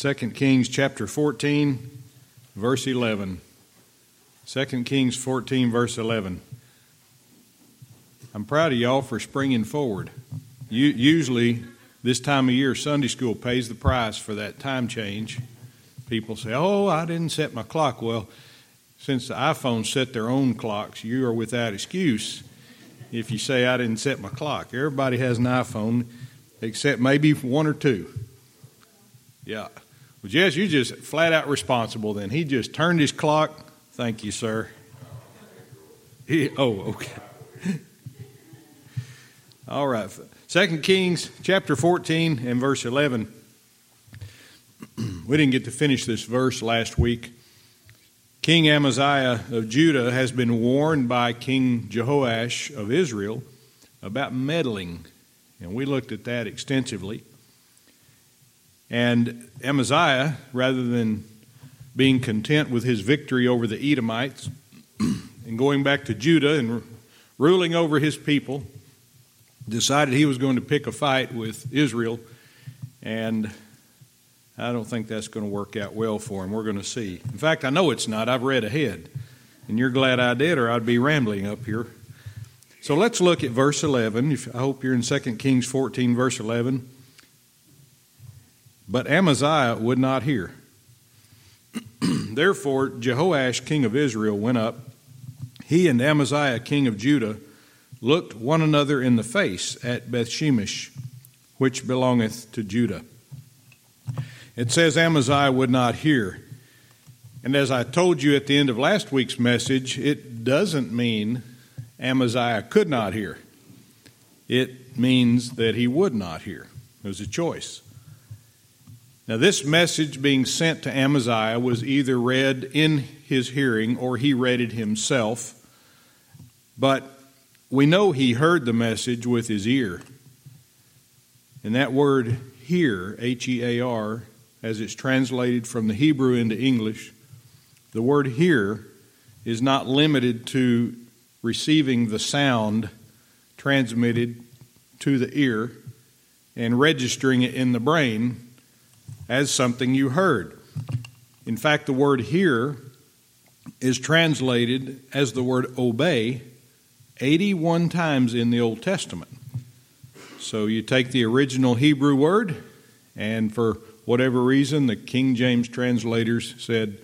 2 Kings chapter 14, verse 11. 2 Kings 14, verse 11. I'm proud of y'all for springing forward. Usually, this time of year, Sunday school pays the price for that time change. People say, Oh, I didn't set my clock. Well, since the iPhones set their own clocks, you are without excuse if you say, I didn't set my clock. Everybody has an iPhone, except maybe one or two. Yeah. Well, Jess, you're just flat out responsible then. He just turned his clock. Thank you, sir. He, oh, okay. All right. Second Kings chapter 14 and verse 11. we didn't get to finish this verse last week. King Amaziah of Judah has been warned by King Jehoash of Israel about meddling, and we looked at that extensively. And Amaziah, rather than being content with his victory over the Edomites and going back to Judah and ruling over his people, decided he was going to pick a fight with Israel. And I don't think that's going to work out well for him. We're going to see. In fact, I know it's not. I've read ahead. And you're glad I did, or I'd be rambling up here. So let's look at verse 11. I hope you're in 2 Kings 14, verse 11. But Amaziah would not hear. Therefore, Jehoash, king of Israel, went up. He and Amaziah, king of Judah, looked one another in the face at Bethshemesh, which belongeth to Judah. It says Amaziah would not hear. And as I told you at the end of last week's message, it doesn't mean Amaziah could not hear. It means that he would not hear. It was a choice. Now, this message being sent to Amaziah was either read in his hearing or he read it himself, but we know he heard the message with his ear. And that word hear, H E A R, as it's translated from the Hebrew into English, the word hear is not limited to receiving the sound transmitted to the ear and registering it in the brain as something you heard. In fact, the word hear is translated as the word obey 81 times in the Old Testament. So you take the original Hebrew word, and for whatever reason, the King James translators said,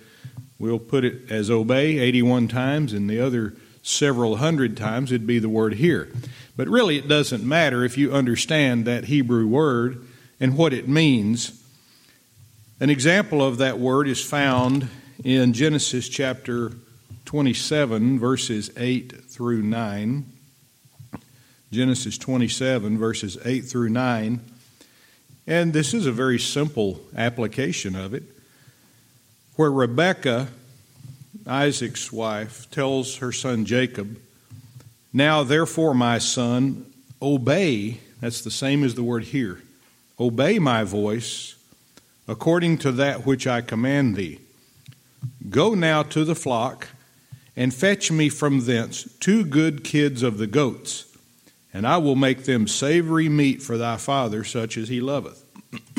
we'll put it as obey 81 times, and the other several hundred times it'd be the word hear. But really, it doesn't matter if you understand that Hebrew word and what it means an example of that word is found in Genesis chapter 27, verses 8 through 9. Genesis 27, verses 8 through 9. And this is a very simple application of it, where Rebekah, Isaac's wife, tells her son Jacob, Now therefore, my son, obey, that's the same as the word hear, obey my voice according to that which I command thee. Go now to the flock, and fetch me from thence two good kids of the goats, and I will make them savory meat for thy father, such as he loveth.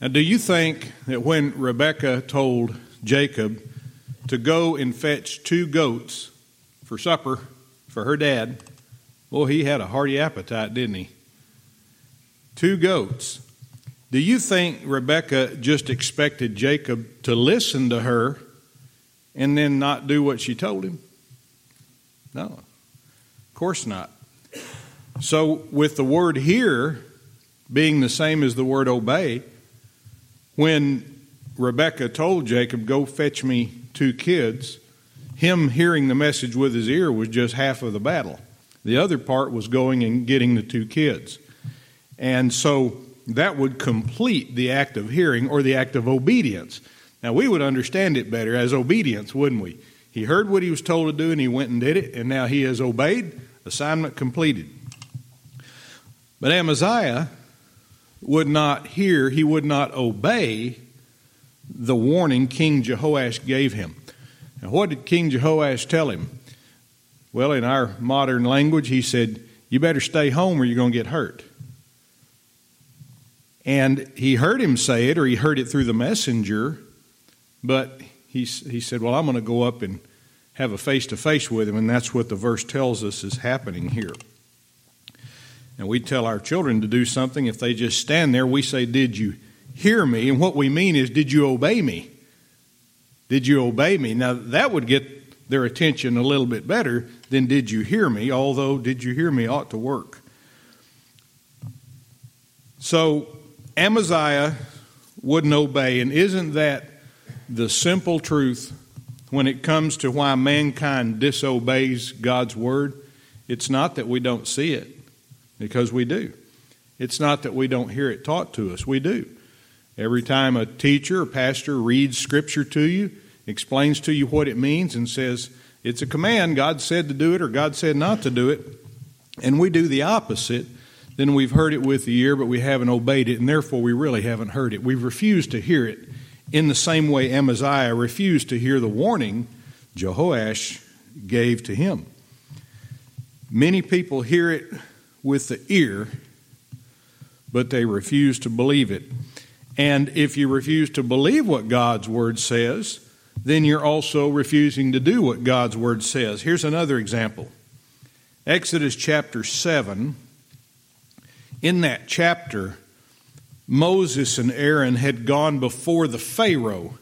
now, do you think that when Rebekah told Jacob to go and fetch two goats for supper for her dad, well, he had a hearty appetite, didn't he? Two goats. Do you think Rebecca just expected Jacob to listen to her and then not do what she told him? No, of course not. So, with the word hear being the same as the word obey, when Rebecca told Jacob, Go fetch me two kids, him hearing the message with his ear was just half of the battle. The other part was going and getting the two kids. And so that would complete the act of hearing or the act of obedience. Now, we would understand it better as obedience, wouldn't we? He heard what he was told to do and he went and did it, and now he has obeyed. Assignment completed. But Amaziah would not hear, he would not obey the warning King Jehoash gave him. Now, what did King Jehoash tell him? Well, in our modern language, he said, You better stay home or you're going to get hurt. And he heard him say it, or he heard it through the messenger, but he, he said, Well, I'm going to go up and have a face to face with him. And that's what the verse tells us is happening here. And we tell our children to do something. If they just stand there, we say, Did you hear me? And what we mean is, Did you obey me? Did you obey me? Now, that would get their attention a little bit better than Did you hear me? Although, Did you hear me ought to work. So, Amaziah wouldn't obey. And isn't that the simple truth when it comes to why mankind disobeys God's word? It's not that we don't see it, because we do. It's not that we don't hear it taught to us, we do. Every time a teacher or pastor reads scripture to you, explains to you what it means, and says, it's a command, God said to do it or God said not to do it, and we do the opposite, then we've heard it with the ear, but we haven't obeyed it, and therefore we really haven't heard it. We've refused to hear it in the same way Amaziah refused to hear the warning Jehoash gave to him. Many people hear it with the ear, but they refuse to believe it. And if you refuse to believe what God's word says, then you're also refusing to do what God's word says. Here's another example Exodus chapter 7. In that chapter, Moses and Aaron had gone before the Pharaoh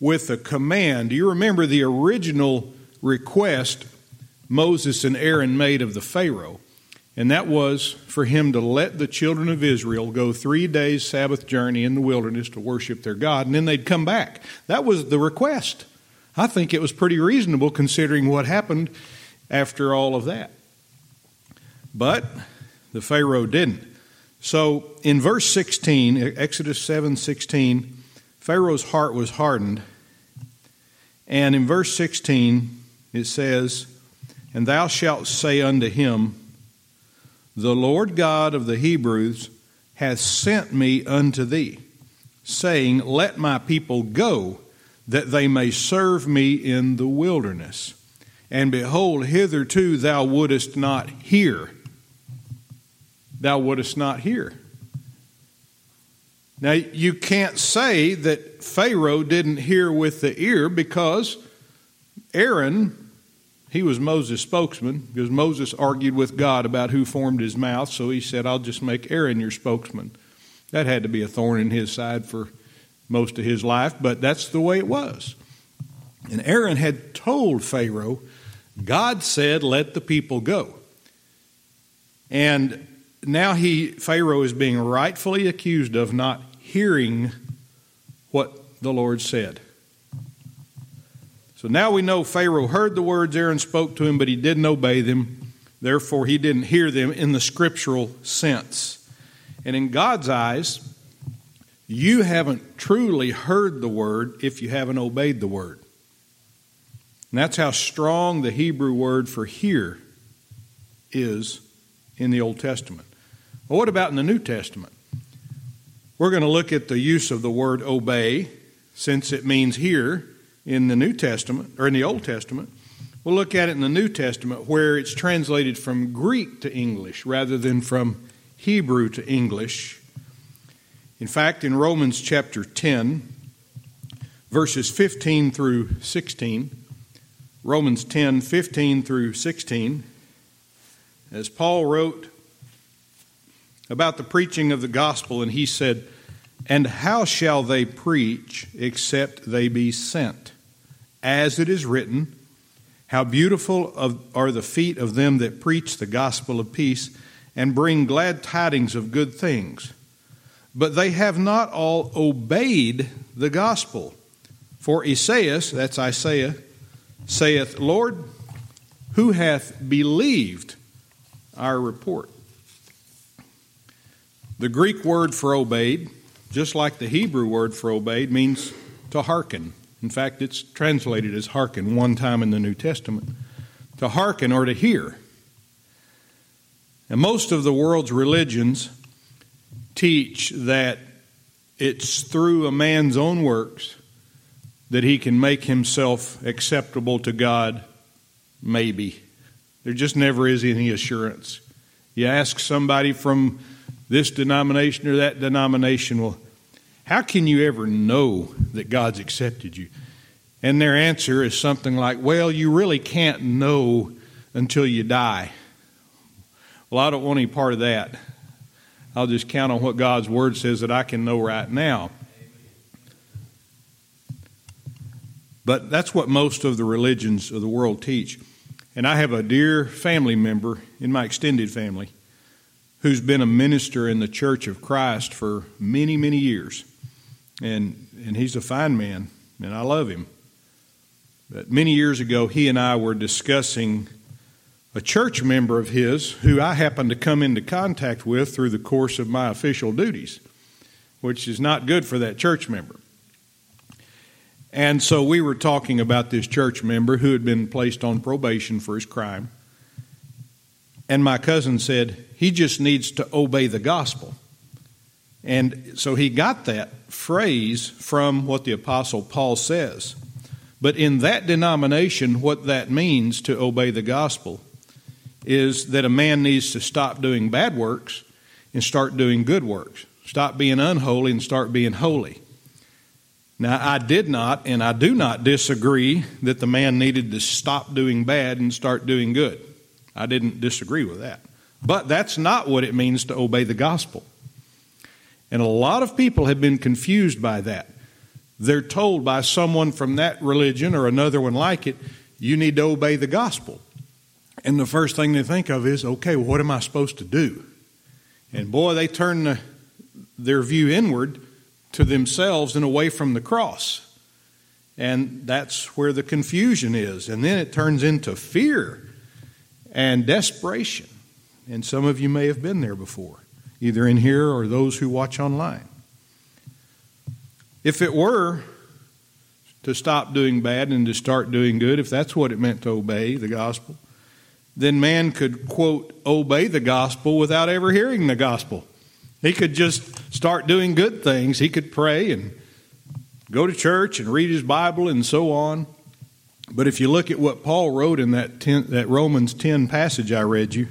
with a command. Do you remember the original request Moses and Aaron made of the Pharaoh? And that was for him to let the children of Israel go three days' Sabbath journey in the wilderness to worship their God, and then they'd come back. That was the request. I think it was pretty reasonable considering what happened after all of that. But the Pharaoh didn't. So in verse 16, Exodus 7 16, Pharaoh's heart was hardened. And in verse 16, it says, And thou shalt say unto him, The Lord God of the Hebrews hath sent me unto thee, saying, Let my people go, that they may serve me in the wilderness. And behold, hitherto thou wouldest not hear thou wouldest not hear. Now, you can't say that Pharaoh didn't hear with the ear because Aaron, he was Moses' spokesman, because Moses argued with God about who formed his mouth, so he said, I'll just make Aaron your spokesman. That had to be a thorn in his side for most of his life, but that's the way it was. And Aaron had told Pharaoh, God said, let the people go. And now he Pharaoh is being rightfully accused of not hearing what the Lord said. So now we know Pharaoh heard the words Aaron spoke to him, but he didn't obey them. Therefore, he didn't hear them in the scriptural sense. And in God's eyes, you haven't truly heard the word if you haven't obeyed the word. And that's how strong the Hebrew word for hear is in the Old Testament. Well, what about in the New Testament? We're going to look at the use of the word obey, since it means hear in the New Testament, or in the Old Testament. We'll look at it in the New Testament, where it's translated from Greek to English rather than from Hebrew to English. In fact, in Romans chapter 10, verses 15 through 16, Romans 10, 15 through 16, as Paul wrote, about the preaching of the gospel, and he said, And how shall they preach except they be sent? As it is written, How beautiful are the feet of them that preach the gospel of peace and bring glad tidings of good things. But they have not all obeyed the gospel. For Esaias, that's Isaiah, saith, Lord, who hath believed our report? The Greek word for obeyed, just like the Hebrew word for obeyed, means to hearken. In fact, it's translated as hearken one time in the New Testament. To hearken or to hear. And most of the world's religions teach that it's through a man's own works that he can make himself acceptable to God, maybe. There just never is any assurance. You ask somebody from this denomination or that denomination. Well, how can you ever know that God's accepted you? And their answer is something like, well, you really can't know until you die. Well, I don't want any part of that. I'll just count on what God's Word says that I can know right now. But that's what most of the religions of the world teach. And I have a dear family member in my extended family who's been a minister in the Church of Christ for many, many years. And, and he's a fine man, and I love him. But many years ago, he and I were discussing a church member of his who I happened to come into contact with through the course of my official duties, which is not good for that church member. And so we were talking about this church member who had been placed on probation for his crime. And my cousin said, he just needs to obey the gospel. And so he got that phrase from what the Apostle Paul says. But in that denomination, what that means to obey the gospel is that a man needs to stop doing bad works and start doing good works. Stop being unholy and start being holy. Now, I did not and I do not disagree that the man needed to stop doing bad and start doing good. I didn't disagree with that. But that's not what it means to obey the gospel. And a lot of people have been confused by that. They're told by someone from that religion or another one like it, you need to obey the gospel. And the first thing they think of is, okay, well, what am I supposed to do? And boy, they turn the, their view inward to themselves and away from the cross. And that's where the confusion is. And then it turns into fear and desperation. And some of you may have been there before, either in here or those who watch online. If it were to stop doing bad and to start doing good, if that's what it meant to obey the gospel, then man could, quote, obey the gospel without ever hearing the gospel. He could just start doing good things. He could pray and go to church and read his Bible and so on. But if you look at what Paul wrote in that, 10, that Romans 10 passage I read you,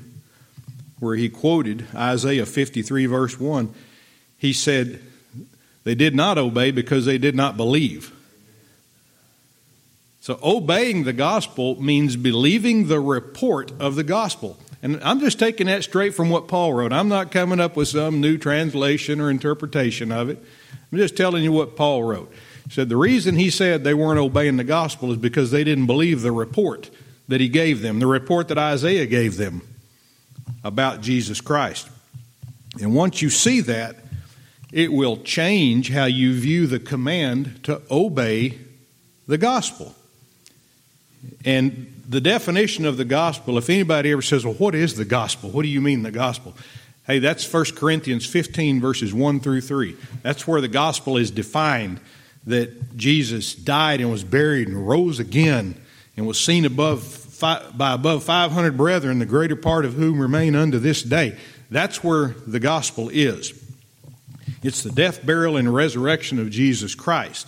where he quoted Isaiah 53, verse 1, he said, They did not obey because they did not believe. So obeying the gospel means believing the report of the gospel. And I'm just taking that straight from what Paul wrote. I'm not coming up with some new translation or interpretation of it. I'm just telling you what Paul wrote. Said the reason he said they weren't obeying the gospel is because they didn't believe the report that he gave them, the report that Isaiah gave them about Jesus Christ. And once you see that, it will change how you view the command to obey the gospel. And the definition of the gospel, if anybody ever says, Well, what is the gospel? What do you mean the gospel? Hey, that's 1 Corinthians 15, verses 1 through 3. That's where the gospel is defined that Jesus died and was buried and rose again and was seen above by above 500 brethren, the greater part of whom remain unto this day. That's where the gospel is. It's the death, burial, and resurrection of Jesus Christ.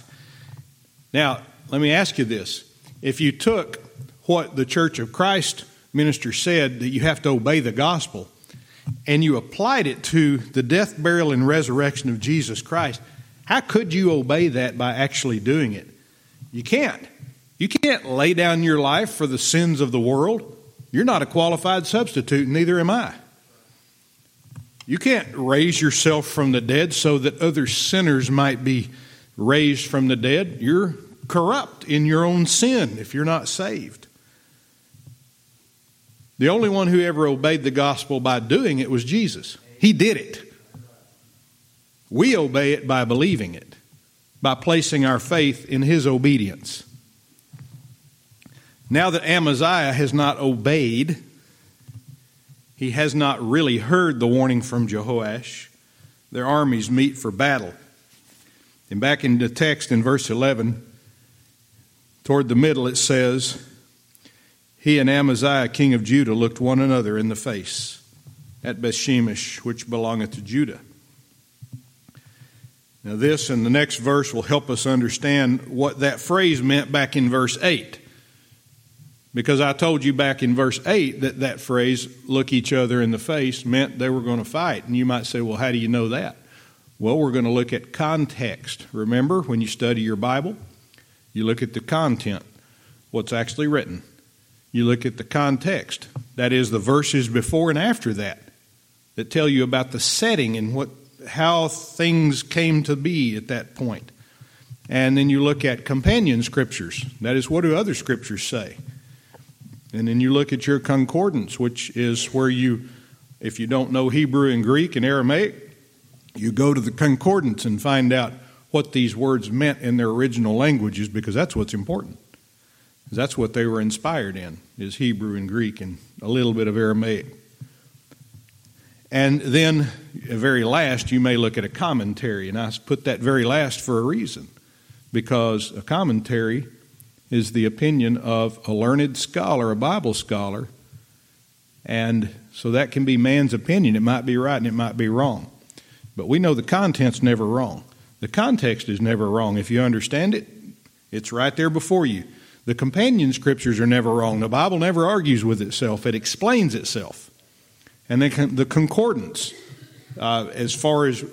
Now, let me ask you this. If you took what the Church of Christ minister said, that you have to obey the gospel, and you applied it to the death, burial, and resurrection of Jesus Christ, how could you obey that by actually doing it? You can't. You can't lay down your life for the sins of the world. You're not a qualified substitute, neither am I. You can't raise yourself from the dead so that other sinners might be raised from the dead. You're corrupt in your own sin if you're not saved. The only one who ever obeyed the gospel by doing it was Jesus. He did it. We obey it by believing it, by placing our faith in his obedience. Now that Amaziah has not obeyed, he has not really heard the warning from Jehoash. Their armies meet for battle. And back in the text in verse 11, toward the middle, it says, He and Amaziah, king of Judah, looked one another in the face at Bethshemesh, which belongeth to Judah. Now, this and the next verse will help us understand what that phrase meant back in verse 8. Because I told you back in verse 8 that that phrase, look each other in the face, meant they were going to fight. And you might say, well, how do you know that? Well, we're going to look at context. Remember, when you study your Bible, you look at the content, what's actually written. You look at the context, that is, the verses before and after that, that tell you about the setting and what, how things came to be at that point. And then you look at companion scriptures. That is, what do other scriptures say? And then you look at your concordance, which is where you, if you don't know Hebrew and Greek and Aramaic, you go to the concordance and find out what these words meant in their original languages because that's what's important. That's what they were inspired in, is Hebrew and Greek and a little bit of Aramaic. And then, uh, very last, you may look at a commentary, and I put that very last for a reason, because a commentary is the opinion of a learned scholar, a Bible scholar. And so that can be man's opinion. It might be right and it might be wrong. But we know the content's never wrong. The context is never wrong. If you understand it, it's right there before you. The companion scriptures are never wrong. The Bible never argues with itself, it explains itself. And then the concordance, uh, as far as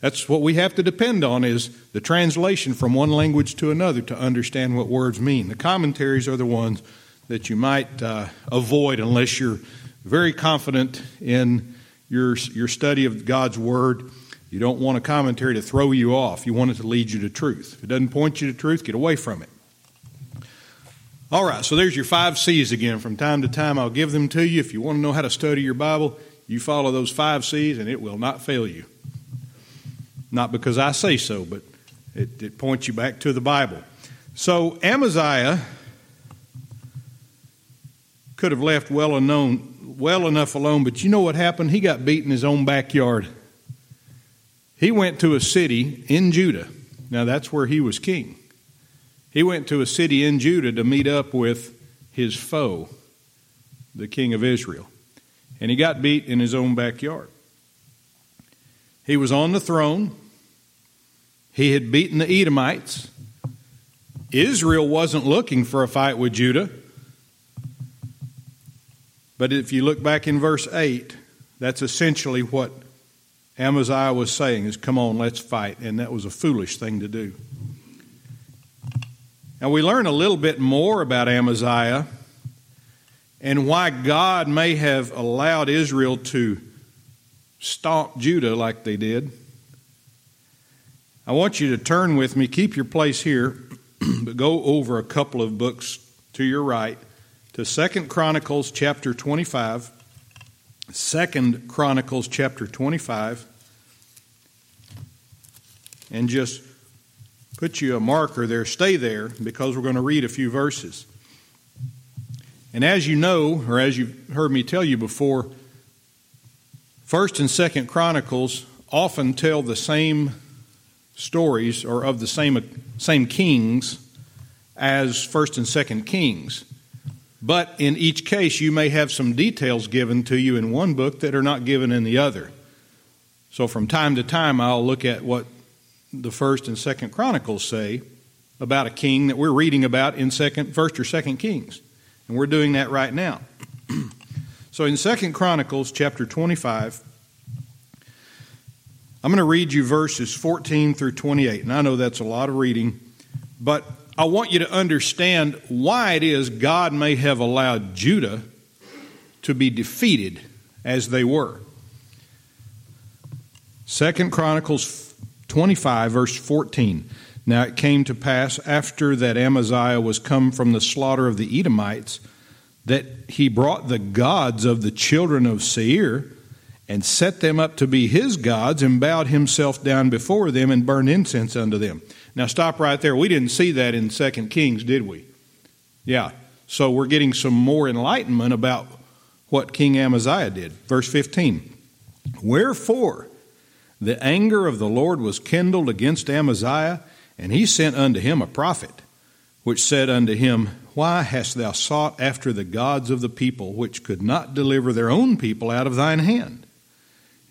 that's what we have to depend on is the translation from one language to another to understand what words mean. The commentaries are the ones that you might uh, avoid unless you're very confident in your, your study of God's Word. You don't want a commentary to throw you off. You want it to lead you to truth. If it doesn't point you to truth, get away from it. All right, so there's your five C's again. From time to time, I'll give them to you. If you want to know how to study your Bible, you follow those five C's and it will not fail you. Not because I say so, but it, it points you back to the Bible. So Amaziah could have left well, unknown, well enough alone, but you know what happened? He got beat in his own backyard. He went to a city in Judah. Now, that's where he was king. He went to a city in Judah to meet up with his foe, the king of Israel. And he got beat in his own backyard. He was on the throne. He had beaten the Edomites. Israel wasn't looking for a fight with Judah. But if you look back in verse 8, that's essentially what Amaziah was saying is come on, let's fight. And that was a foolish thing to do. Now we learn a little bit more about Amaziah and why God may have allowed Israel to stomp Judah like they did. I want you to turn with me, keep your place here, but go over a couple of books to your right to Second Chronicles chapter 25. Second Chronicles chapter 25. And just put you a marker there. Stay there because we're going to read a few verses. And as you know, or as you've heard me tell you before, First and Second Chronicles often tell the same stories or of the same same kings as First and Second Kings. But in each case, you may have some details given to you in one book that are not given in the other. So from time to time, I'll look at what the First and Second Chronicles say about a king that we're reading about in Second, First or Second Kings, and we're doing that right now. So in Second Chronicles chapter 25, I'm going to read you verses 14 through 28. And I know that's a lot of reading, but I want you to understand why it is God may have allowed Judah to be defeated as they were. Second Chronicles 25 verse 14. Now it came to pass after that Amaziah was come from the slaughter of the Edomites that he brought the gods of the children of Seir and set them up to be his gods and bowed himself down before them and burned incense unto them. Now stop right there. We didn't see that in Second Kings, did we? Yeah. So we're getting some more enlightenment about what King Amaziah did. Verse 15. Wherefore the anger of the Lord was kindled against Amaziah, and he sent unto him a prophet, which said unto him, why hast thou sought after the gods of the people, which could not deliver their own people out of thine hand?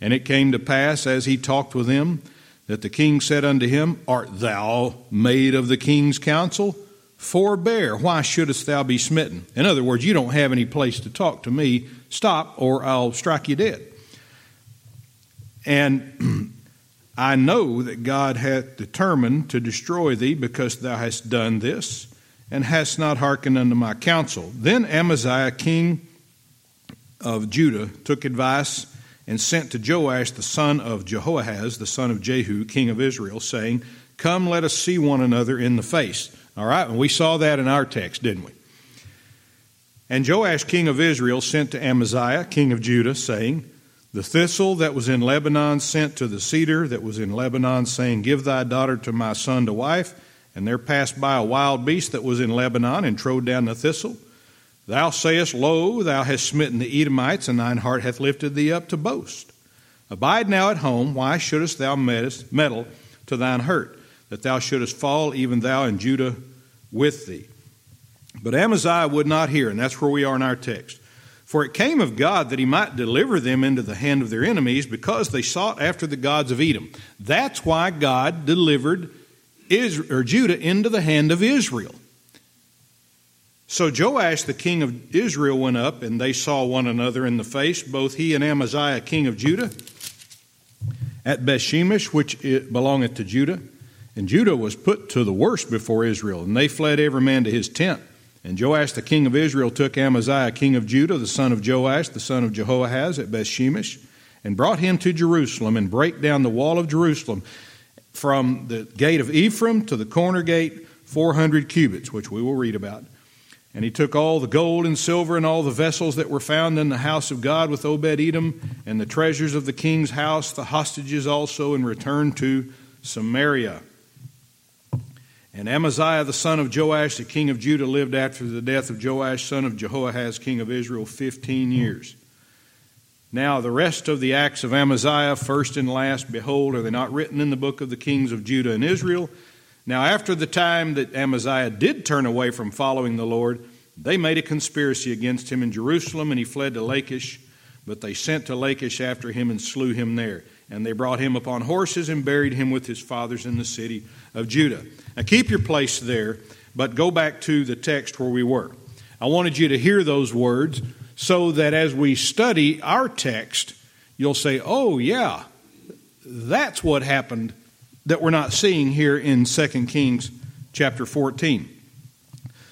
And it came to pass, as he talked with him, that the king said unto him, Art thou made of the king's counsel? Forbear, why shouldest thou be smitten? In other words, you don't have any place to talk to me. Stop, or I'll strike you dead. And I know that God hath determined to destroy thee because thou hast done this, and hast not hearkened unto my counsel. Then Amaziah, king of Judah, took advice and sent to Joash the son of Jehoahaz, the son of Jehu, king of Israel, saying, Come, let us see one another in the face. All right, and we saw that in our text, didn't we? And Joash, king of Israel, sent to Amaziah, king of Judah, saying, The thistle that was in Lebanon sent to the cedar that was in Lebanon, saying, Give thy daughter to my son to wife. And there passed by a wild beast that was in Lebanon and trode down the thistle. Thou sayest, Lo, thou hast smitten the Edomites, and thine heart hath lifted thee up to boast. Abide now at home. Why shouldest thou meddle to thine hurt, that thou shouldest fall, even thou and Judah with thee? But Amaziah would not hear, and that's where we are in our text. For it came of God that he might deliver them into the hand of their enemies, because they sought after the gods of Edom. That's why God delivered Israel, or Judah into the hand of Israel. So Joash, the king of Israel, went up, and they saw one another in the face, both he and Amaziah, king of Judah, at Bethshemesh, which belongeth to Judah. And Judah was put to the worst before Israel, and they fled every man to his tent. And Joash, the king of Israel, took Amaziah, king of Judah, the son of Joash, the son of Jehoahaz, at Bethshemesh, and brought him to Jerusalem, and brake down the wall of Jerusalem from the gate of Ephraim to the corner gate, 400 cubits, which we will read about. And he took all the gold and silver and all the vessels that were found in the house of God with Obed Edom, and the treasures of the king's house, the hostages also, and returned to Samaria. And Amaziah the son of Joash, the king of Judah, lived after the death of Joash, son of Jehoahaz, king of Israel, fifteen years. Now, the rest of the acts of Amaziah, first and last, behold, are they not written in the book of the kings of Judah and Israel? Now, after the time that Amaziah did turn away from following the Lord, they made a conspiracy against him in Jerusalem, and he fled to Lachish. But they sent to Lachish after him and slew him there. And they brought him upon horses and buried him with his fathers in the city of Judah. Now, keep your place there, but go back to the text where we were. I wanted you to hear those words so that as we study our text, you'll say, oh, yeah, that's what happened that we're not seeing here in 2 Kings chapter 14.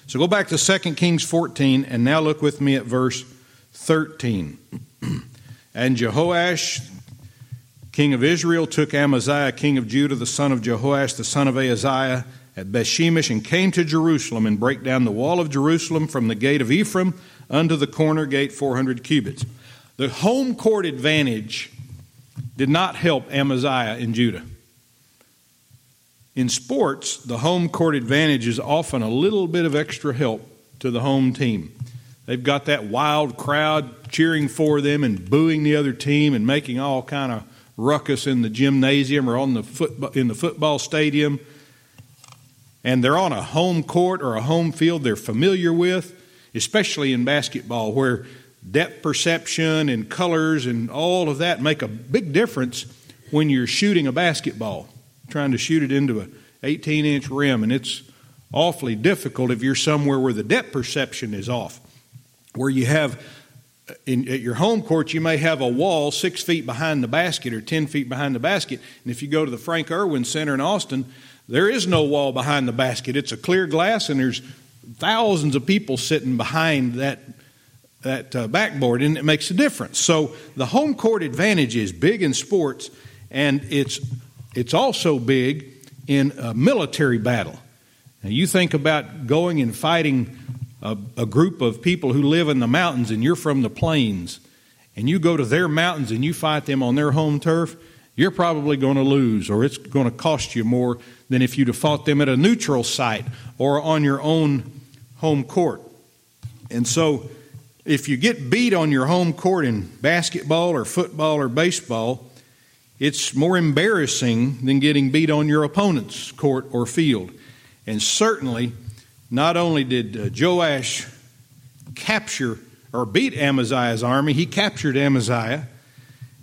So go back to 2 Kings 14 and now look with me at verse 13. and Jehoash, king of Israel, took Amaziah, king of Judah, the son of Jehoash, the son of Ahaziah, at Bethshemesh, and came to Jerusalem and brake down the wall of Jerusalem from the gate of Ephraim unto the corner gate 400 cubits. The home court advantage did not help Amaziah in Judah. In sports, the home court advantage is often a little bit of extra help to the home team. They've got that wild crowd cheering for them and booing the other team and making all kind of ruckus in the gymnasium or on the football, in the football stadium. And they're on a home court or a home field they're familiar with, especially in basketball where depth perception and colors and all of that make a big difference when you're shooting a basketball trying to shoot it into a 18 inch rim, and it's awfully difficult if you're somewhere where the depth perception is off. Where you have in, at your home court, you may have a wall six feet behind the basket or 10 feet behind the basket. And if you go to the Frank Erwin Center in Austin, there is no wall behind the basket. It's a clear glass, and there's thousands of people sitting behind that that uh, backboard, and it makes a difference. So the home court advantage is big in sports, and it's it's also big in a military battle. Now, you think about going and fighting a, a, group of people who live in the mountains and you're from the plains, and you go to their mountains and you fight them on their home turf, you're probably going to lose, or it's going to cost you more than if you'd have fought them at a neutral site or on your own home court. And so, if you get beat on your home court in basketball or football or baseball, it's more embarrassing than getting beat on your opponent's court or field. And certainly, not only did uh, Joash capture or beat Amaziah's army, he captured Amaziah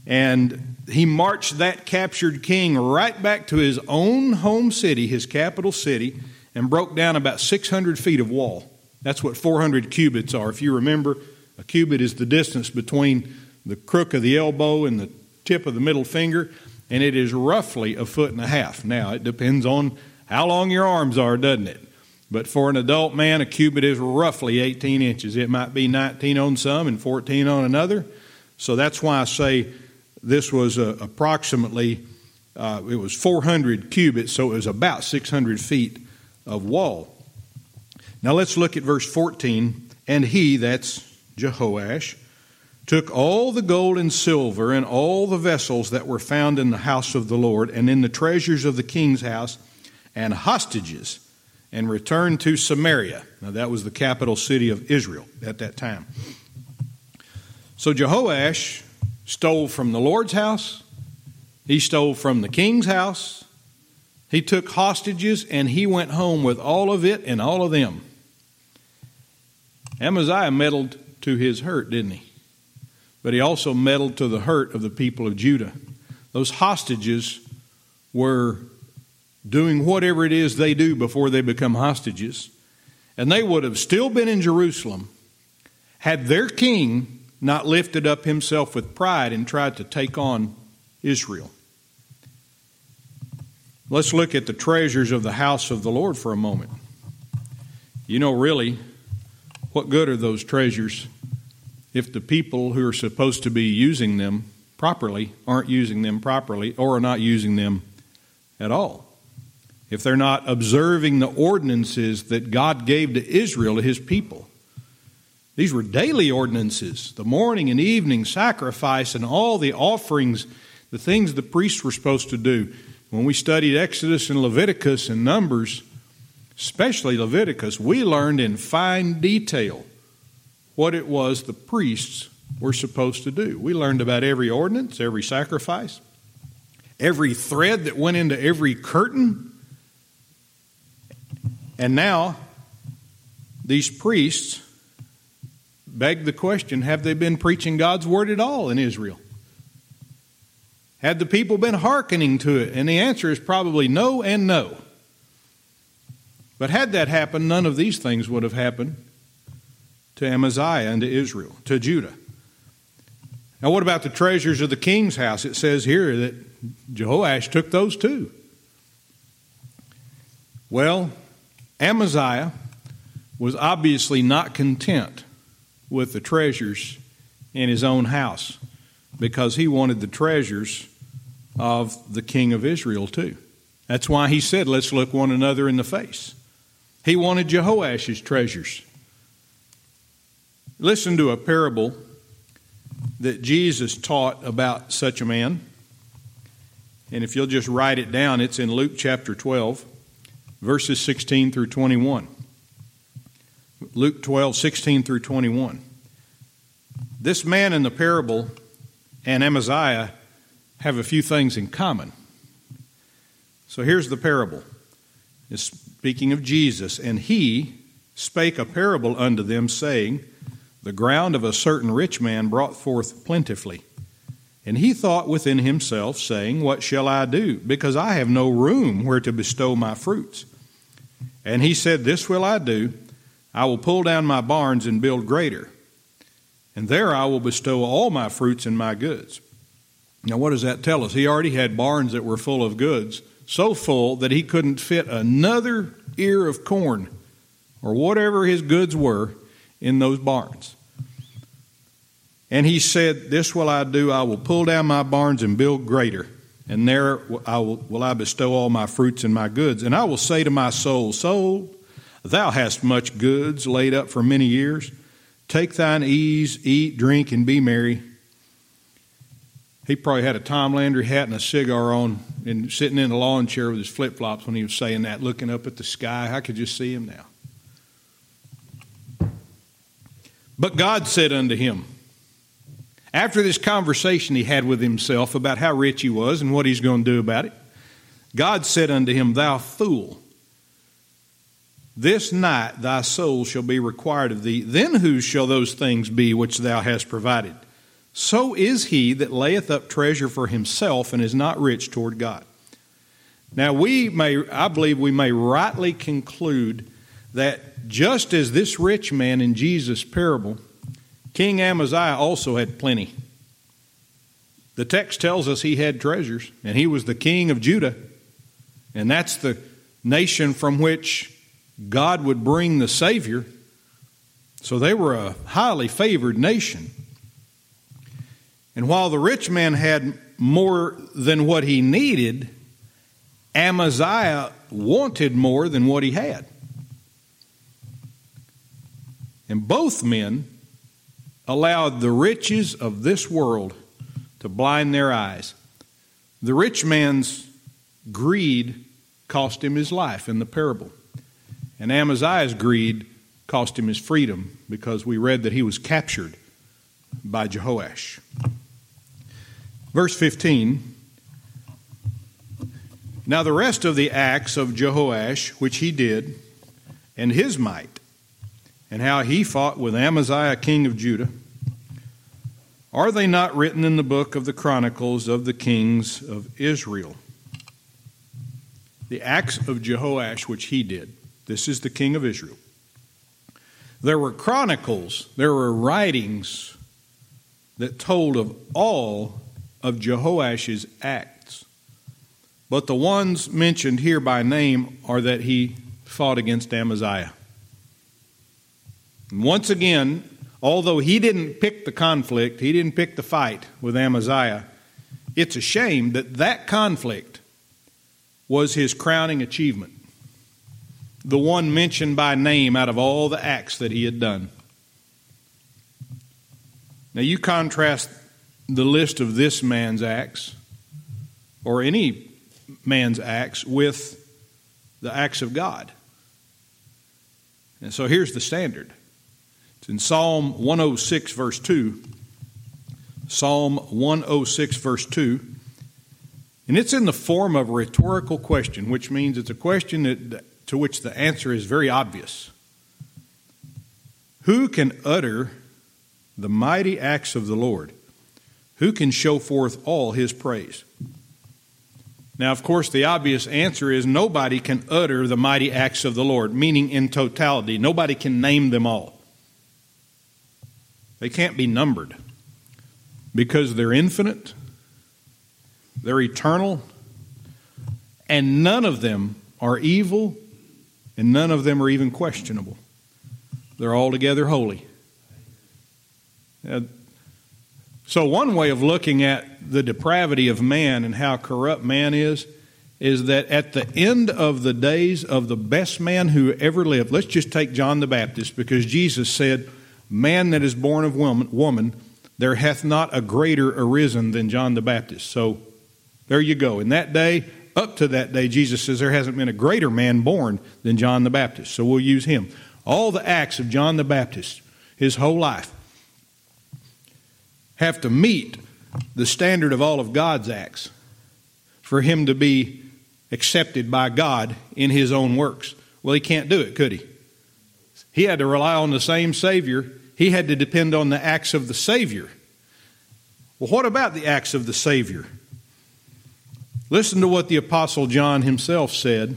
and he marched that captured king right back to his own home city, his capital city, and broke down about 600 feet of wall. That's what 400 cubits are. If you remember, a cubit is the distance between the crook of the elbow and the tip of the middle finger, and it is roughly a foot and a half. Now, it depends on how long your arms are, doesn't it? But for an adult man, a cubit is roughly 18 inches. It might be 19 on some and 14 on another. So that's why I say this was uh, approximately, uh, it was 400 cubits, so it was about 600 feet of wall. Now let's look at verse 14. And he, that's Jehoash, took all the gold and silver and all the vessels that were found in the house of the Lord and in the treasures of the king's house and hostages and returned to Samaria. Now, that was the capital city of Israel at that time. So Jehoash stole from the Lord's house, he stole from the king's house, he took hostages, and he went home with all of it and all of them. Amaziah meddled to his hurt, didn't he? But he also meddled to the hurt of the people of Judah. Those hostages were doing whatever it is they do before they become hostages. And they would have still been in Jerusalem had their king not lifted up himself with pride and tried to take on Israel. Let's look at the treasures of the house of the Lord for a moment. You know, really, what good are those treasures if the people who are supposed to be using them properly aren't using them properly or are not using them at all? If they're not observing the ordinances that God gave to Israel, to his people. These were daily ordinances the morning and evening sacrifice and all the offerings, the things the priests were supposed to do. When we studied Exodus and Leviticus and Numbers, especially Leviticus, we learned in fine detail what it was the priests were supposed to do. We learned about every ordinance, every sacrifice, every thread that went into every curtain and now, these priests beg the question have they been preaching God's word at all in Israel? Had the people been hearkening to it? And the answer is probably no and no. But had that happened, none of these things would have happened to Amaziah and to Israel, to Judah. Now, what about the treasures of the king's house? It says here that Jehoash took those too. Well, Amaziah was obviously not content with the treasures in his own house because he wanted the treasures of the king of Israel too. That's why he said, Let's look one another in the face. He wanted Jehoash's treasures. Listen to a parable that Jesus taught about such a man. And if you'll just write it down, it's in Luke chapter 12 verses 16 through 21. Luke 12, 16 through 21. This man in the parable and Amaziah have a few things in common. So here's the parable. It's speaking of Jesus, and he spake a parable unto them, saying, The ground of a certain rich man brought forth plentifully. And he thought within himself, saying, What shall I do? Because I have no room where to bestow my fruits. And he said, This will I do. I will pull down my barns and build greater. And there I will bestow all my fruits and my goods. Now, what does that tell us? He already had barns that were full of goods, so full that he couldn't fit another ear of corn or whatever his goods were in those barns. And he said, This will I do. I will pull down my barns and build greater and there I will, will I bestow all my fruits and my goods. And I will say to my soul, Soul, thou hast much goods laid up for many years. Take thine ease, eat, drink, and be merry. He probably had a Tom Landry hat and a cigar on and sitting in a lawn chair with his flip flops when he was saying that, looking up at the sky. I could just see him now. But God said unto him, after this conversation he had with himself about how rich he was and what he's going to do about it, God said unto him, Thou fool, this night thy soul shall be required of thee. Then whose shall those things be which thou hast provided? So is he that layeth up treasure for himself and is not rich toward God. Now, we may, I believe we may rightly conclude that just as this rich man in Jesus' parable, King Amaziah also had plenty. The text tells us he had treasures, and he was the king of Judah. And that's the nation from which God would bring the Savior. So they were a highly favored nation. And while the rich man had more than what he needed, Amaziah wanted more than what he had. And both men allowed the riches of this world to blind their eyes. The rich man's greed cost him his life in the parable. And Amaziah's greed cost him his freedom because we read that he was captured by Jehoash. Verse 15 Now the rest of the acts of Jehoash, which he did, and his might, and how he fought with Amaziah, king of Judah, are they not written in the book of the Chronicles of the kings of Israel? The acts of Jehoash, which he did. This is the king of Israel. There were chronicles, there were writings that told of all of Jehoash's acts. But the ones mentioned here by name are that he fought against Amaziah. Once again, although he didn't pick the conflict, he didn't pick the fight with Amaziah, it's a shame that that conflict was his crowning achievement the one mentioned by name out of all the acts that he had done. Now, you contrast the list of this man's acts, or any man's acts, with the acts of God. And so here's the standard it's in Psalm 106, verse 2. Psalm 106, verse 2. And it's in the form of a rhetorical question, which means it's a question that to which the answer is very obvious. Who can utter the mighty acts of the Lord? Who can show forth all his praise? Now, of course, the obvious answer is nobody can utter the mighty acts of the Lord, meaning in totality. Nobody can name them all. They can't be numbered because they're infinite, they're eternal, and none of them are evil and none of them are even questionable. They're altogether holy. Uh, so, one way of looking at the depravity of man and how corrupt man is, is that at the end of the days of the best man who ever lived, let's just take John the Baptist, because Jesus said, Man that is born of woman, woman there hath not a greater arisen than John the Baptist. So, there you go. In that day, up to that day, Jesus says there hasn't been a greater man born than John the Baptist. So we'll use him. All the acts of John the Baptist, his whole life, have to meet the standard of all of God's acts for him to be accepted by God in his own works. Well, he can't do it, could he? He had to rely on the same Savior. He had to depend on the acts of the Savior. Well, what about the acts of the Savior? Listen to what the Apostle John himself said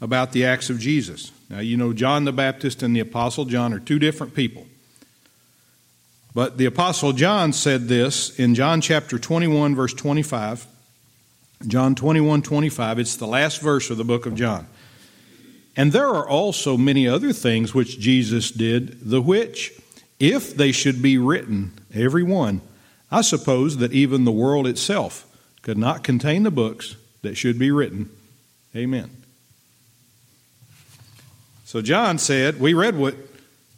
about the acts of Jesus. Now, you know, John the Baptist and the Apostle John are two different people. But the Apostle John said this in John chapter 21, verse 25. John 21, 25. It's the last verse of the book of John. And there are also many other things which Jesus did, the which, if they should be written, every one, I suppose that even the world itself could not contain the books that should be written. Amen. So John said, we read what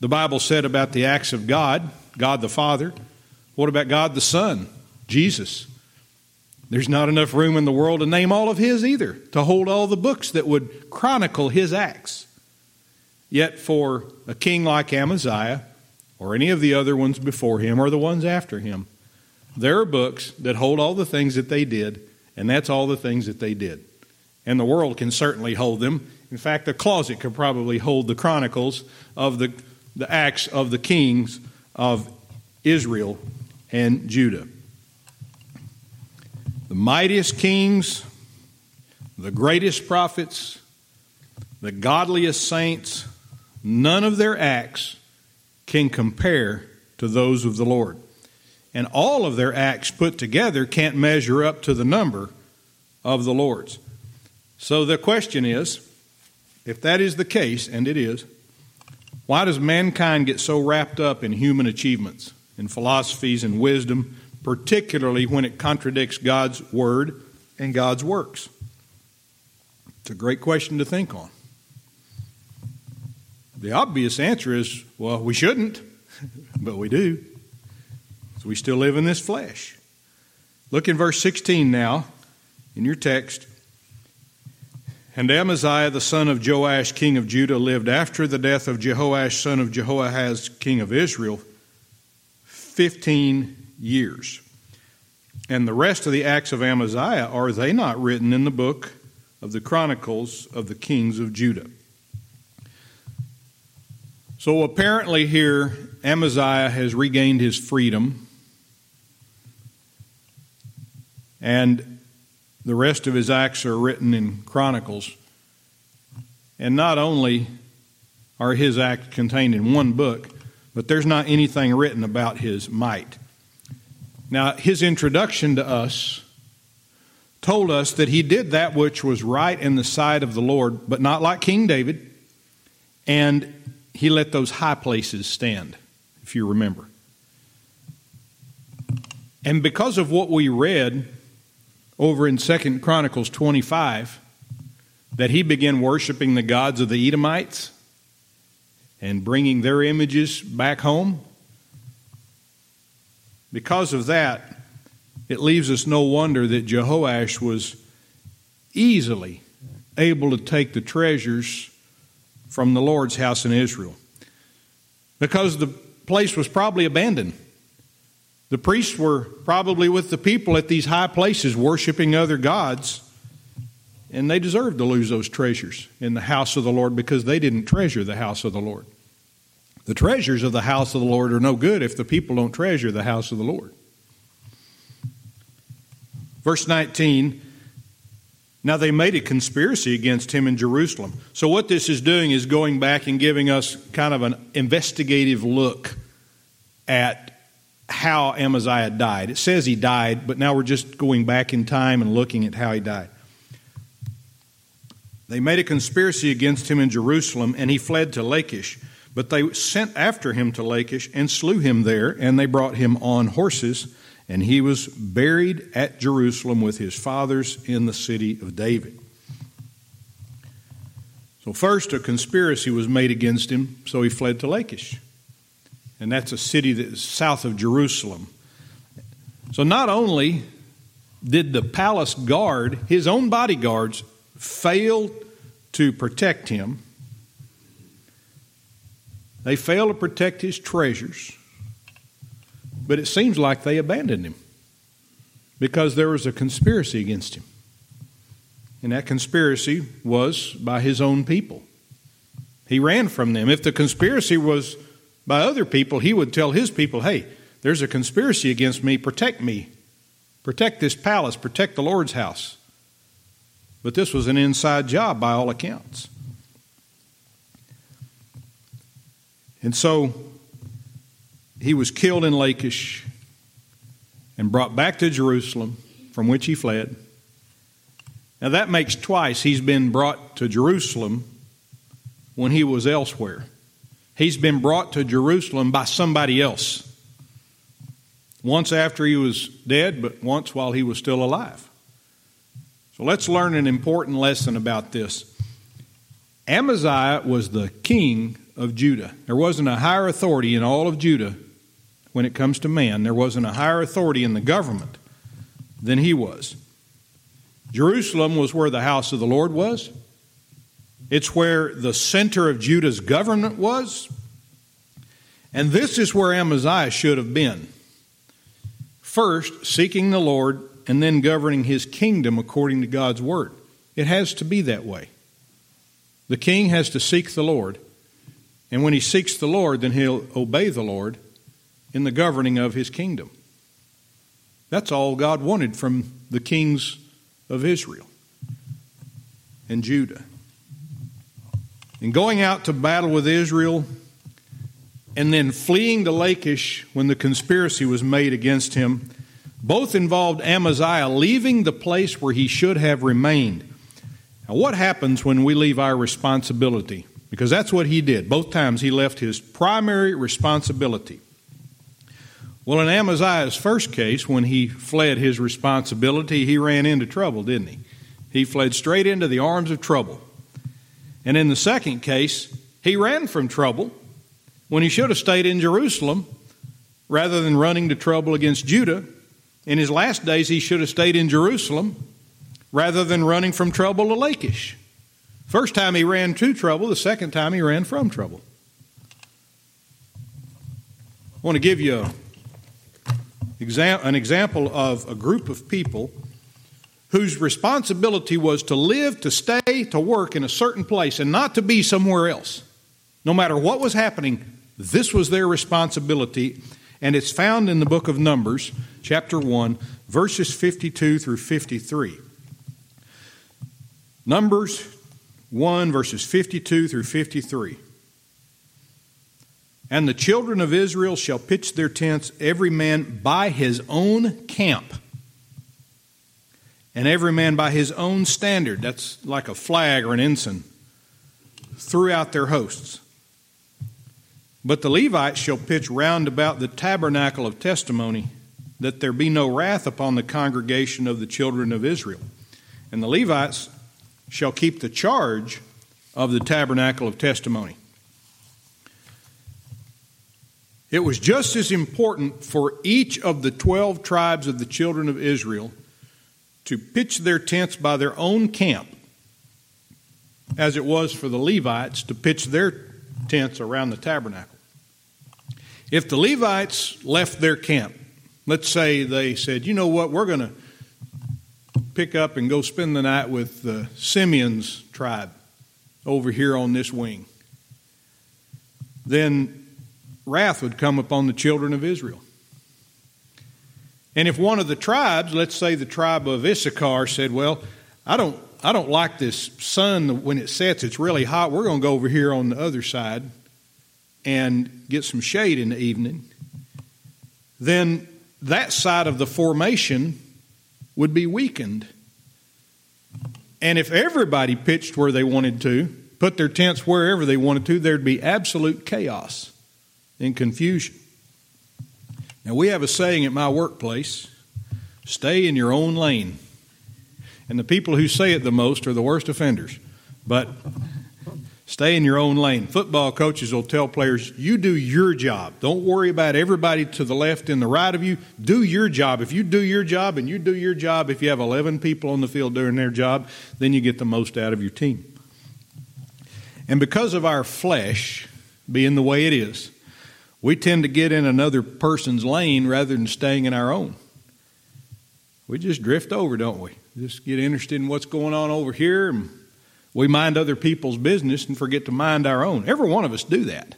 the Bible said about the acts of God, God the Father. What about God the Son, Jesus? There's not enough room in the world to name all of His either, to hold all the books that would chronicle His acts. Yet for a king like Amaziah, or any of the other ones before him, or the ones after him, there are books that hold all the things that they did, and that's all the things that they did. And the world can certainly hold them. In fact, a closet could probably hold the chronicles of the, the acts of the kings of Israel and Judah. The mightiest kings the greatest prophets, the godliest saints, none of their acts can compare to those of the Lord. And all of their acts put together can't measure up to the number of the Lord's. So the question is if that is the case, and it is, why does mankind get so wrapped up in human achievements, in philosophies and wisdom, particularly when it contradicts God's word and God's works? It's a great question to think on. The obvious answer is well, we shouldn't, but we do. So we still live in this flesh. Look in verse 16 now in your text. And Amaziah the son of Joash, king of Judah, lived after the death of Jehoash, son of Jehoahaz, king of Israel, 15 years. And the rest of the acts of Amaziah, are they not written in the book of the Chronicles of the kings of Judah? So apparently, here, Amaziah has regained his freedom. And the rest of his acts are written in Chronicles. And not only are his acts contained in one book, but there's not anything written about his might. Now, his introduction to us told us that he did that which was right in the sight of the Lord, but not like King David, and he let those high places stand, if you remember. And because of what we read over in Second Chronicles 25 that he began worshiping the gods of the Edomites and bringing their images back home. Because of that, it leaves us no wonder that Jehoash was easily able to take the treasures from the Lord's house in Israel. Because the place was probably abandoned. The priests were probably with the people at these high places worshiping other gods, and they deserved to lose those treasures in the house of the Lord because they didn't treasure the house of the Lord. The treasures of the house of the Lord are no good if the people don't treasure the house of the Lord. Verse 19 Now they made a conspiracy against him in Jerusalem. So, what this is doing is going back and giving us kind of an investigative look at how Amaziah died. It says he died, but now we're just going back in time and looking at how he died. They made a conspiracy against him in Jerusalem, and he fled to Lachish. But they sent after him to Lachish and slew him there, and they brought him on horses, and he was buried at Jerusalem with his fathers in the city of David. So, first, a conspiracy was made against him, so he fled to Lachish and that's a city that is south of Jerusalem. So not only did the palace guard, his own bodyguards, fail to protect him, they failed to protect his treasures, but it seems like they abandoned him because there was a conspiracy against him. And that conspiracy was by his own people. He ran from them. If the conspiracy was by other people, he would tell his people, hey, there's a conspiracy against me, protect me. Protect this palace, protect the Lord's house. But this was an inside job by all accounts. And so he was killed in Lachish and brought back to Jerusalem, from which he fled. Now that makes twice he's been brought to Jerusalem when he was elsewhere. He's been brought to Jerusalem by somebody else. Once after he was dead, but once while he was still alive. So let's learn an important lesson about this. Amaziah was the king of Judah. There wasn't a higher authority in all of Judah when it comes to man. There wasn't a higher authority in the government than he was. Jerusalem was where the house of the Lord was. It's where the center of Judah's government was. And this is where Amaziah should have been. First, seeking the Lord, and then governing his kingdom according to God's word. It has to be that way. The king has to seek the Lord. And when he seeks the Lord, then he'll obey the Lord in the governing of his kingdom. That's all God wanted from the kings of Israel. and Judah. And going out to battle with Israel and then fleeing to Lachish when the conspiracy was made against him, both involved Amaziah leaving the place where he should have remained. Now, what happens when we leave our responsibility? Because that's what he did. Both times he left his primary responsibility. Well, in Amaziah's first case, when he fled his responsibility, he ran into trouble, didn't he? He fled straight into the arms of trouble. And in the second case, he ran from trouble when he should have stayed in Jerusalem rather than running to trouble against Judah. In his last days, he should have stayed in Jerusalem rather than running from trouble to Lachish. First time he ran to trouble, the second time he ran from trouble. I want to give you an example of a group of people whose responsibility was to live, to stay, to work in a certain place and not to be somewhere else. No matter what was happening, this was their responsibility, and it's found in the book of Numbers, chapter 1, verses 52 through 53. Numbers 1, verses 52 through 53. And the children of Israel shall pitch their tents, every man by his own camp, and every man by his own standard. That's like a flag or an ensign throughout their hosts. But the Levites shall pitch round about the tabernacle of testimony, that there be no wrath upon the congregation of the children of Israel. And the Levites shall keep the charge of the tabernacle of testimony. It was just as important for each of the 12 tribes of the children of Israel to pitch their tents by their own camp as it was for the Levites to pitch their tents around the tabernacle. If the Levites left their camp, let's say they said, you know what, we're going to pick up and go spend the night with the Simeon's tribe over here on this wing, then wrath would come upon the children of Israel. And if one of the tribes, let's say the tribe of Issachar, said, Well, I don't, I don't like this sun when it sets, it's really hot. We're going to go over here on the other side and get some shade in the evening, then that side of the formation would be weakened. And if everybody pitched where they wanted to, put their tents wherever they wanted to, there'd be absolute chaos and confusion. Now, we have a saying at my workplace stay in your own lane. And the people who say it the most are the worst offenders. But stay in your own lane. Football coaches will tell players, you do your job. Don't worry about everybody to the left and the right of you. Do your job. If you do your job and you do your job, if you have 11 people on the field doing their job, then you get the most out of your team. And because of our flesh being the way it is, we tend to get in another person's lane rather than staying in our own. We just drift over, don't we? Just get interested in what's going on over here, and we mind other people's business and forget to mind our own. Every one of us do that.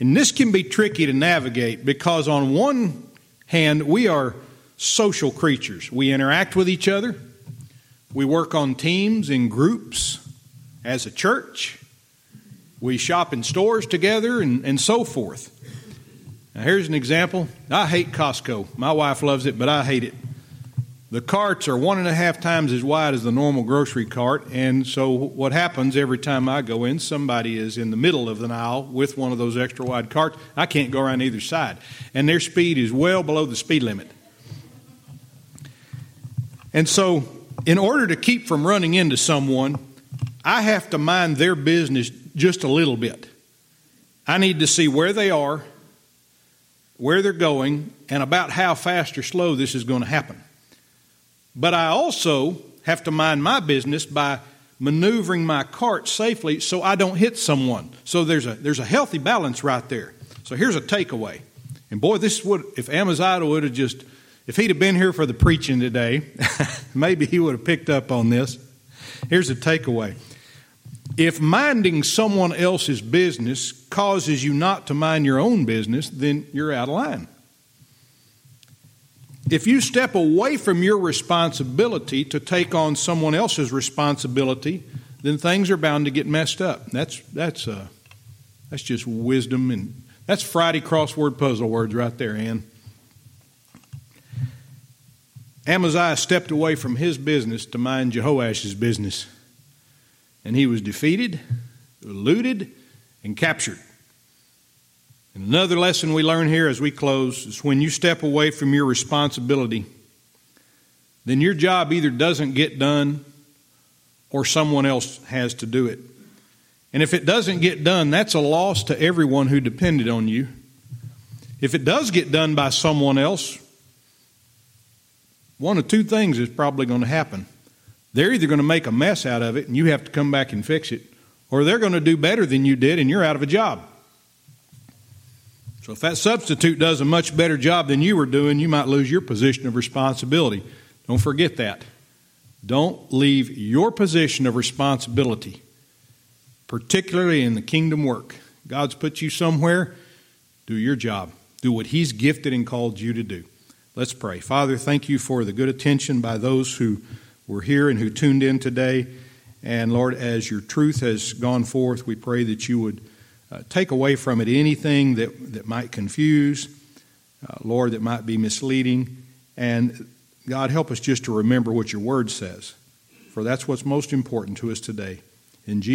And this can be tricky to navigate because, on one hand, we are social creatures. We interact with each other, we work on teams in groups as a church, we shop in stores together, and, and so forth. Now, here's an example. I hate Costco. My wife loves it, but I hate it. The carts are one and a half times as wide as the normal grocery cart, and so what happens every time I go in, somebody is in the middle of the aisle with one of those extra wide carts. I can't go around either side, and their speed is well below the speed limit. And so, in order to keep from running into someone, I have to mind their business just a little bit. I need to see where they are where they're going, and about how fast or slow this is going to happen. But I also have to mind my business by maneuvering my cart safely so I don't hit someone. So there's a there's a healthy balance right there. So here's a takeaway. And boy, this would if Amaziah would have just if he'd have been here for the preaching today, maybe he would have picked up on this. Here's a takeaway. If minding someone else's business causes you not to mind your own business, then you're out of line. If you step away from your responsibility to take on someone else's responsibility, then things are bound to get messed up. That's that's uh, that's just wisdom and that's Friday crossword puzzle words right there, Ann. Amaziah stepped away from his business to mind Jehoash's business, and he was defeated, looted, and captured. And another lesson we learn here as we close is when you step away from your responsibility, then your job either doesn't get done or someone else has to do it. And if it doesn't get done, that's a loss to everyone who depended on you. If it does get done by someone else, one of two things is probably going to happen. They're either going to make a mess out of it and you have to come back and fix it, or they're going to do better than you did and you're out of a job. So if that substitute does a much better job than you were doing, you might lose your position of responsibility. Don't forget that. Don't leave your position of responsibility, particularly in the kingdom work. God's put you somewhere, do your job. Do what He's gifted and called you to do. Let's pray. Father, thank you for the good attention by those who were here and who tuned in today. And Lord, as your truth has gone forth, we pray that you would uh, take away from it anything that, that might confuse, uh, Lord, that might be misleading. And God, help us just to remember what your word says, for that's what's most important to us today. In Jesus'